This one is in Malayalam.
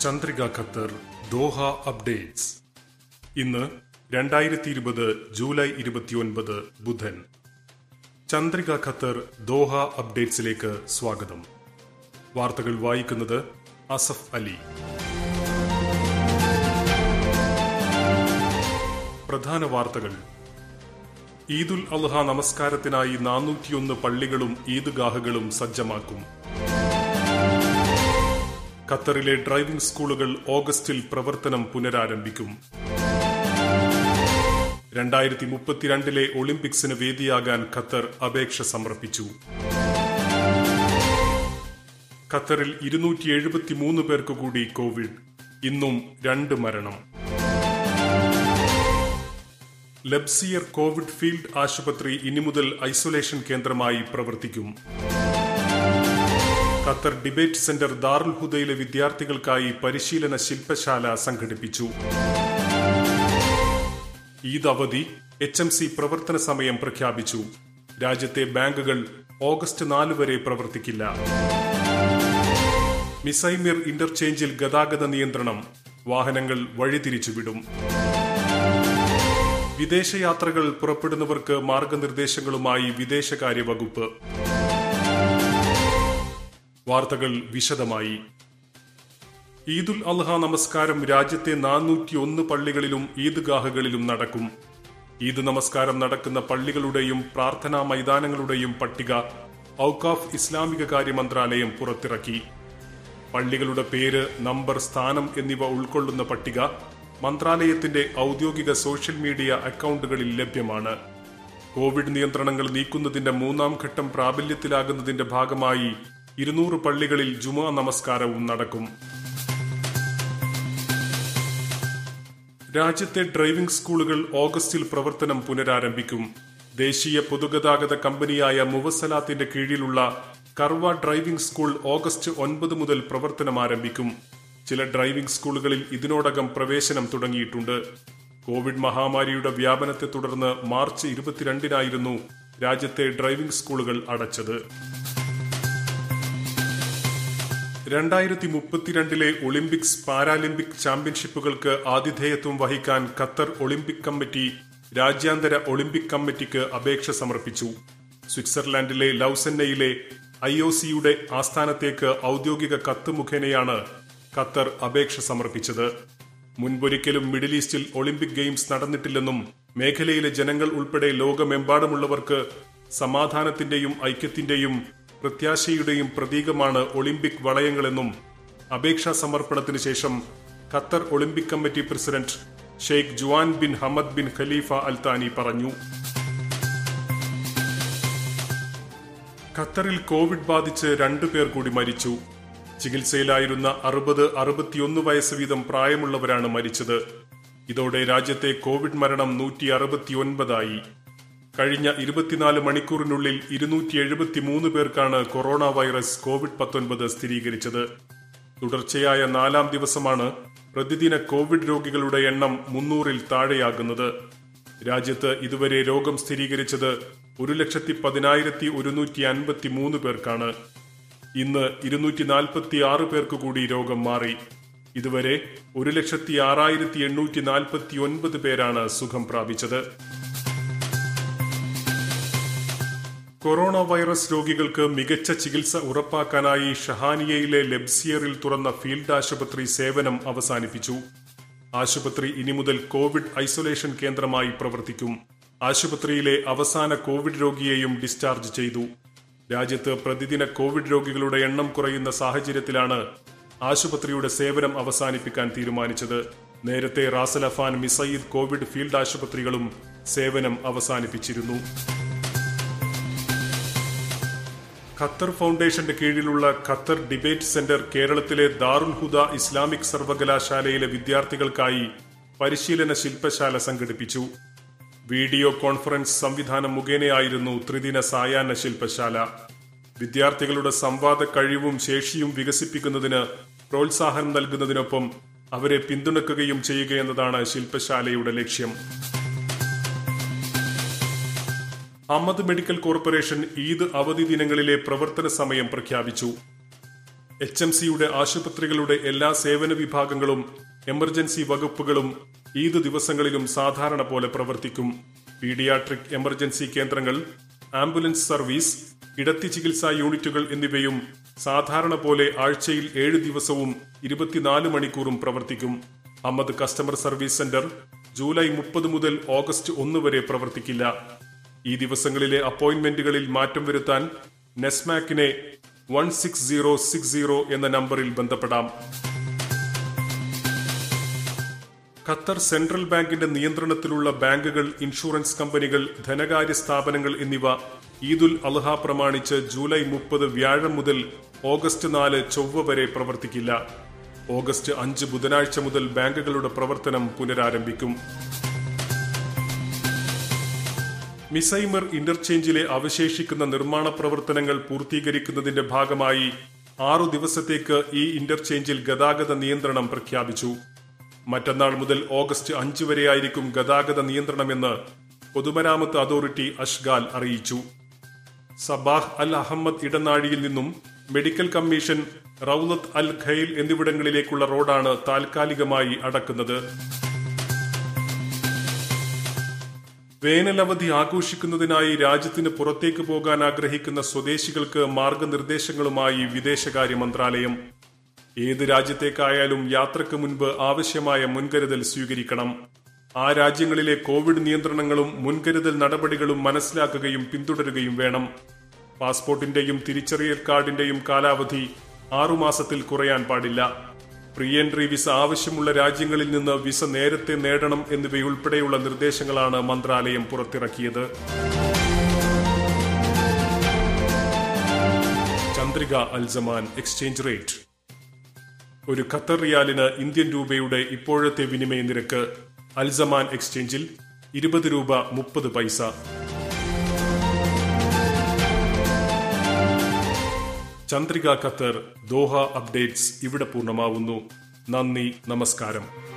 Chandrika Qatar Doha updates. ഇന്ന് രണ്ടായിരത്തി ഇരുപത് ജൂലൈ ഇരുപത്തിയൊൻപത് ബുധൻ. ചന്ദ്രിക ഖത്തർ ദോഹ അപ്ഡേറ്റ്സിലേക്ക് സ്വാഗതം. വാർത്തകൾ വായിക്കുന്നത് അസഫ് അലി. പ്രധാന വാർത്തകൾ. ഈദുൽ അൽഹ നമസ്കാരത്തിനായി നാനൂറ്റിയൊന്ന് പള്ളികളും ഈദ്ഗാഹുകളും സജ്ജമാക്കും. ഖത്തറിലെ ഡ്രൈവിംഗ് സ്കൂളുകൾ ഓഗസ്റ്റിൽ പ്രവർത്തനം പുനരാരംഭിക്കും. രണ്ടായിരത്തി മുപ്പത്തിരണ്ടിലെ ഒളിമ്പിക്സിന് വേദിയാകാൻ ഖത്തർ അപേക്ഷ സമർപ്പിച്ചു. ഖത്തറിൽ ഇരുന്നൂറ്റി എഴുപത്തിമൂന്ന് പേർക്ക് കൂടി കോവിഡ് ഇന്നും രണ്ട് മരണം. ലബ്സിയർ കോവിഡ് ഫീൽഡ് ആശുപത്രി ഇനി മുതൽ ഐസൊലേഷൻ കേന്ദ്രമായി പ്രവർത്തിക്കും. ഖത്തർ ഡിബേറ്റ് സെന്റർ ദാറുൽ ഹുദയിലെ വിദ്യാർത്ഥികൾക്കായി പരിശീലന ശില്പശാല സംഘടിപ്പിച്ചു. ഈദ് അവധി എച്ച് എം സി പ്രവർത്തന സമയം പ്രഖ്യാപിച്ചു. രാജ്യത്തെ ബാങ്കുകൾ ഓഗസ്റ്റ് നാല് വരെ പ്രവർത്തിക്കില്ല. മിസൈമിർ ഇന്റർചേഞ്ചിൽ ഗതാഗത നിയന്ത്രണം വാഹനങ്ങൾ വഴിതിരിച്ചുവിടും. വിദേശയാത്രകൾ പുറപ്പെടുന്നവർക്ക് മാർഗനിർദ്ദേശങ്ങളുമായി വിദേശകാര്യ വകുപ്പ്. വാർത്തകൾ വിശദമായി. ഈദുൽ അൽഹ നമസ്കാരം രാജ്യത്തെ നാനൂറ്റി ഒന്ന് പള്ളികളിലും ഈദ്ഗാഹുകളിലും നടക്കും. ഈദ് നമസ്കാരം നടക്കുന്ന പള്ളികളുടെയും പ്രാർത്ഥനാ മൈതാനങ്ങളുടെയും പട്ടിക ഔക്കാഫ് ഇസ്ലാമിക കാര്യ മന്ത്രാലയം പുറത്തിറക്കി. പള്ളികളുടെ പേര് നമ്പർ സ്ഥാനം എന്നിവ ഉൾക്കൊള്ളുന്ന പട്ടിക മന്ത്രാലയത്തിന്റെ ഔദ്യോഗിക സോഷ്യൽ മീഡിയ അക്കൗണ്ടുകളിൽ ലഭ്യമാണ്. കോവിഡ് നിയന്ത്രണങ്ങൾ നീക്കുന്നതിന്റെ മൂന്നാം ഘട്ടം പ്രാബല്യത്തിലാകുന്നതിന്റെ ഭാഗമായി ഇരുന്നൂറ് പള്ളികളിൽ ജുമാ നമസ്കാരവും നടക്കും. രാജ്യത്തെ ഡ്രൈവിംഗ് സ്കൂളുകൾ ഓഗസ്റ്റിൽ പ്രവർത്തനം പുനരാരംഭിക്കും. ദേശീയ പൊതുഗതാഗത കമ്പനിയായ മുവസലാത്തിന്റെ കീഴിലുള്ള കർവ ഡ്രൈവിംഗ് സ്കൂൾ ഓഗസ്റ്റ് ഒൻപത് മുതൽ പ്രവർത്തനം ആരംഭിക്കും. ചില ഡ്രൈവിംഗ് സ്കൂളുകളിൽ ഇതിനോടകം പ്രവേശനം തുടങ്ങിയിട്ടുണ്ട്. കോവിഡ് മഹാമാരിയുടെ വ്യാപനത്തെ തുടർന്ന് മാർച്ച് ഇരുപത്തിരണ്ടിനായിരുന്നു രാജ്യത്തെ ഡ്രൈവിംഗ് സ്കൂളുകൾ അടച്ചത്. രണ്ടായിരത്തി മുപ്പത്തിരണ്ടിലെ ഒളിമ്പിക്സ് പാരാലിമ്പിക് ചാമ്പ്യൻഷിപ്പുകൾക്ക് ആതിഥേയത്വം വഹിക്കാൻ ഖത്തർ ഒളിമ്പിക് കമ്മിറ്റി രാജ്യാന്തര ഒളിമ്പിക് കമ്മിറ്റിക്ക് അപേക്ഷ സമർപ്പിച്ചു. സ്വിറ്റ്സർലാൻഡിലെ ലൌസന്നയിലെ ഐ ഒ സിയുടെ ആസ്ഥാനത്തേക്ക് ഔദ്യോഗിക കത്ത് മുഖേനയാണ് ഖത്തർ അപേക്ഷ സമർപ്പിച്ചത്. മുൻപൊരിക്കലും മിഡിൽ ഈസ്റ്റിൽ ഒളിമ്പിക് ഗെയിംസ് നടന്നിട്ടില്ലെന്നും മേഖലയിലെ ജനങ്ങൾ ഉൾപ്പെടെ ലോകമെമ്പാടുമുള്ളവർക്ക് സമാധാനത്തിന്റെയും ഐക്യത്തിന്റെയും പ്രത്യാശയുടെയും പ്രതീകമാണ് ഒളിമ്പിക് വളയങ്ങളെന്നും അപേക്ഷാ സമർപ്പണത്തിന് ശേഷം Qatar Olympic committee president Sheikh Joaan bin Hamad bin Khalifa Al Thani പറഞ്ഞു. ഖത്തറിൽ കോവിഡ് ബാധിച്ച് രണ്ടുപേർ കൂടി മരിച്ചു. ചികിത്സയിലായിരുന്ന അറുപത് അറുപത്തിയൊന്ന് വയസ്സ് വീതം പ്രായമുള്ളവരാണ് മരിച്ചത്. ഇതോടെ രാജ്യത്തെ കോവിഡ് മരണം നൂറ്റി അറുപത്തിയൊൻപതായി. കഴിഞ്ഞ ഇരുപത്തിനാല് മണിക്കൂറിനുള്ളിൽ ഇരുന്നൂറ്റി എഴുപത്തിമൂന്ന് പേർക്കാണ് കൊറോണ വൈറസ് കോവിഡ് പത്തൊൻപത് സ്ഥിരീകരിച്ചത്. തുടർച്ചയായ നാലാം ദിവസമാണ് പ്രതിദിന കോവിഡ് രോഗികളുടെ എണ്ണം മുന്നൂറിൽ താഴെയാകുന്നത്. രാജ്യത്ത് ഇതുവരെ രോഗം സ്ഥിരീകരിച്ചത് ഒരു ലക്ഷത്തി പതിനായിരത്തി ഒരുന്നൂറ്റി അൻപത്തി മൂന്ന് പേർക്കാണ്. ഇന്ന് ഇരുന്നൂറ്റി നാൽപ്പത്തി ആറ് പേർക്ക് കൂടി രോഗം മാറി. ഇതുവരെ ഒരു ലക്ഷത്തി ആറായിരത്തി എണ്ണൂറ്റി നാൽപ്പത്തി ഒൻപത് പേരാണ് സുഖം പ്രാപിച്ചത്. കൊറോണ വൈറസ് രോഗികൾക്ക് മികച്ച ചികിത്സ ഉറപ്പാക്കാനായി ഷഹാനിയയിലെ ലെബ്സിയറിൽ തുറന്ന ഫീൽഡ് ആശുപത്രി സേവനം അവസാനിപ്പിച്ചു. ആശുപത്രി ഇനി മുതൽ കോവിഡ് ഐസൊലേഷൻ കേന്ദ്രമായി പ്രവർത്തിക്കും. ആശുപത്രിയിലെ അവസാന കോവിഡ് രോഗിയെയും ഡിസ്ചാർജ് ചെയ്തു. രാജ്യത്ത് പ്രതിദിന കോവിഡ് രോഗികളുടെ എണ്ണം കുറയുന്ന സാഹചര്യത്തിലാണ് ആശുപത്രിയുടെ സേവനം അവസാനിപ്പിക്കാൻ തീരുമാനിച്ചത്. നേരത്തെ റാസലഫാൻ മിസയ്യിദ് കോവിഡ് ഫീൽഡ് ആശുപത്രികളും സേവനം അവസാനിപ്പിച്ചിരുന്നു. ഖത്തർ ഫൗണ്ടേഷന്റെ കീഴിലുള്ള ഖത്തർ ഡിബേറ്റ് സെന്റർ കേരളത്തിലെ ദാറുൽ ഹുദ ഇസ്ലാമിക് സർവകലാശാലയിലെ വിദ്യാർത്ഥികൾക്കായി പരിശീലന ശില്പശാല സംഘടിപ്പിച്ചു. വീഡിയോ കോൺഫറൻസ് സംവിധാനം മുഖേനയായിരുന്നു ത്രിദിന സായാഹ്ന ശില്പശാല. വിദ്യാർത്ഥികളുടെ സംവാദ കഴിവും ശേഷിയും വികസിപ്പിക്കുന്നതിന് പ്രോത്സാഹനം നൽകുന്നതിനൊപ്പം അവരെ പിന്തുണക്കുകയും ചെയ്യുകയെന്നതാണ് ശില്പശാലയുടെ ലക്ഷ്യം. അഹമ്മദ് മെഡിക്കൽ കോർപ്പറേഷൻ ഈദ് അവധി ദിനങ്ങളിലെ പ്രവർത്തന സമയം പ്രഖ്യാപിച്ചു. എച്ച് എം സിയുടെ ആശുപത്രികളുടെ എല്ലാ സേവന വിഭാഗങ്ങളും എമർജൻസി വകുപ്പുകളും ഈദ് ദിവസങ്ങളിലും സാധാരണ പോലെ പ്രവർത്തിക്കും. പീഡിയാട്രിക് എമർജൻസി കേന്ദ്രങ്ങൾ ആംബുലൻസ് സർവീസ് ഇടത്തി ചികിത്സാ യൂണിറ്റുകൾ എന്നിവയും സാധാരണ പോലെ ആഴ്ചയിൽ ഏഴ് ദിവസവും ഇരുപത്തിനാല് മണിക്കൂറും പ്രവർത്തിക്കും. Ahmed customer service centre July മുപ്പത് മുതൽ ഓഗസ്റ്റ് ഒന്ന് വരെ പ്രവർത്തിക്കില്ല. ഈ ദിവസങ്ങളിലെ അപ്പോയിന്റ്മെന്റുകളിൽ മാറ്റം വരുത്താൻ നെസ്മാക്കിനെ one six zero six zero എന്ന നമ്പറിൽ ബന്ധപ്പെടാം. ഖത്തർ സെൻട്രൽ ബാങ്കിന്റെ നിയന്ത്രണത്തിലുള്ള ബാങ്കുകൾ ഇൻഷുറൻസ് കമ്പനികൾ ധനകാര്യ സ്ഥാപനങ്ങൾ എന്നിവ ഈദുൽ അൽഹ പ്രമാണിച്ച് ജൂലൈ മുപ്പത് വ്യാഴം മുതൽ ഓഗസ്റ്റ് നാല് ചൊവ്വ വരെ പ്രവർത്തിക്കില്ല. ഓഗസ്റ്റ് അഞ്ച് ബുധനാഴ്ച മുതൽ ബാങ്കുകളുടെ പ്രവർത്തനം പുനരാരംഭിക്കും. മിസൈമർ ഇന്റർചേഞ്ചിലെ അവശേഷിക്കുന്ന നിർമ്മാണ പ്രവർത്തനങ്ങൾ പൂർത്തീകരിക്കുന്നതിന്റെ ഭാഗമായി ആറു ദിവസത്തേക്ക് ഈ ഇന്റർചേഞ്ചിൽ ഗതാഗത നിയന്ത്രണം പ്രഖ്യാപിച്ചു. മറ്റന്നാൾ മുതൽ ഓഗസ്റ്റ് അഞ്ച് വരെയായിരിക്കും ഗതാഗത നിയന്ത്രണമെന്ന് പൊതുമരാമത്ത് അതോറിറ്റി അഷ്ഗാൽ അറിയിച്ചു. സബാഹ് അൽ അഹമ്മദ് ഇടനാഴിയിൽ നിന്നും medical commission Rawdat al Khail എന്നിവിടങ്ങളിലേക്കുള്ള റോഡാണ് താൽക്കാലികമായി അടക്കുന്നത്. വേനലവധി ആഘോഷിക്കുന്നതിനായി രാജ്യത്തിന് പുറത്തേക്ക് പോകാൻ ആഗ്രഹിക്കുന്ന സ്വദേശികൾക്ക് മാർഗനിർദ്ദേശങ്ങളുമായി വിദേശകാര്യ മന്ത്രാലയം. ഏത് രാജ്യത്തേക്കായാലും യാത്രയ്ക്ക് മുൻപ് ആവശ്യമായ മുൻകരുതൽ സ്വീകരിക്കണം. ആ രാജ്യങ്ങളിലെ കോവിഡ് നിയന്ത്രണങ്ങളും മുൻകരുതൽ നടപടികളും മനസ്സിലാക്കുകയും പിന്തുടരുകയും വേണം. പാസ്പോർട്ടിന്റെയും തിരിച്ചറിയൽ കാർഡിന്റെയും കാലാവധി ആറുമാസത്തിൽ കുറയാൻ പാടില്ല. പ്രീ എൻട്രി വിസ ആവശ്യമുള്ള രാജ്യങ്ങളിൽ നിന്ന് വിസ നേരത്തെ നേടണം എന്നിവയുൾപ്പെടെയുള്ള നിർദ്ദേശങ്ങളാണ് മന്ത്രാലയം പുറത്തിറക്കിയത്. Chandrika Al Zaman exchange rate. ഒരു ഖത്തർ റിയാലിന് ഇന്ത്യൻ രൂപയുടെ ഇപ്പോഴത്തെ വിനിമയ നിരക്ക് അൽസമാൻ എക്സ്ചേഞ്ചിൽ ഇരുപത് രൂപ മുപ്പത് പൈസ. ചന്ദ്രിക ഖത്തർ ദോഹ അപ്ഡേറ്റ്സ് ഇവിടെ പൂർണമാവുന്നു. നന്ദി നമസ്കാരം.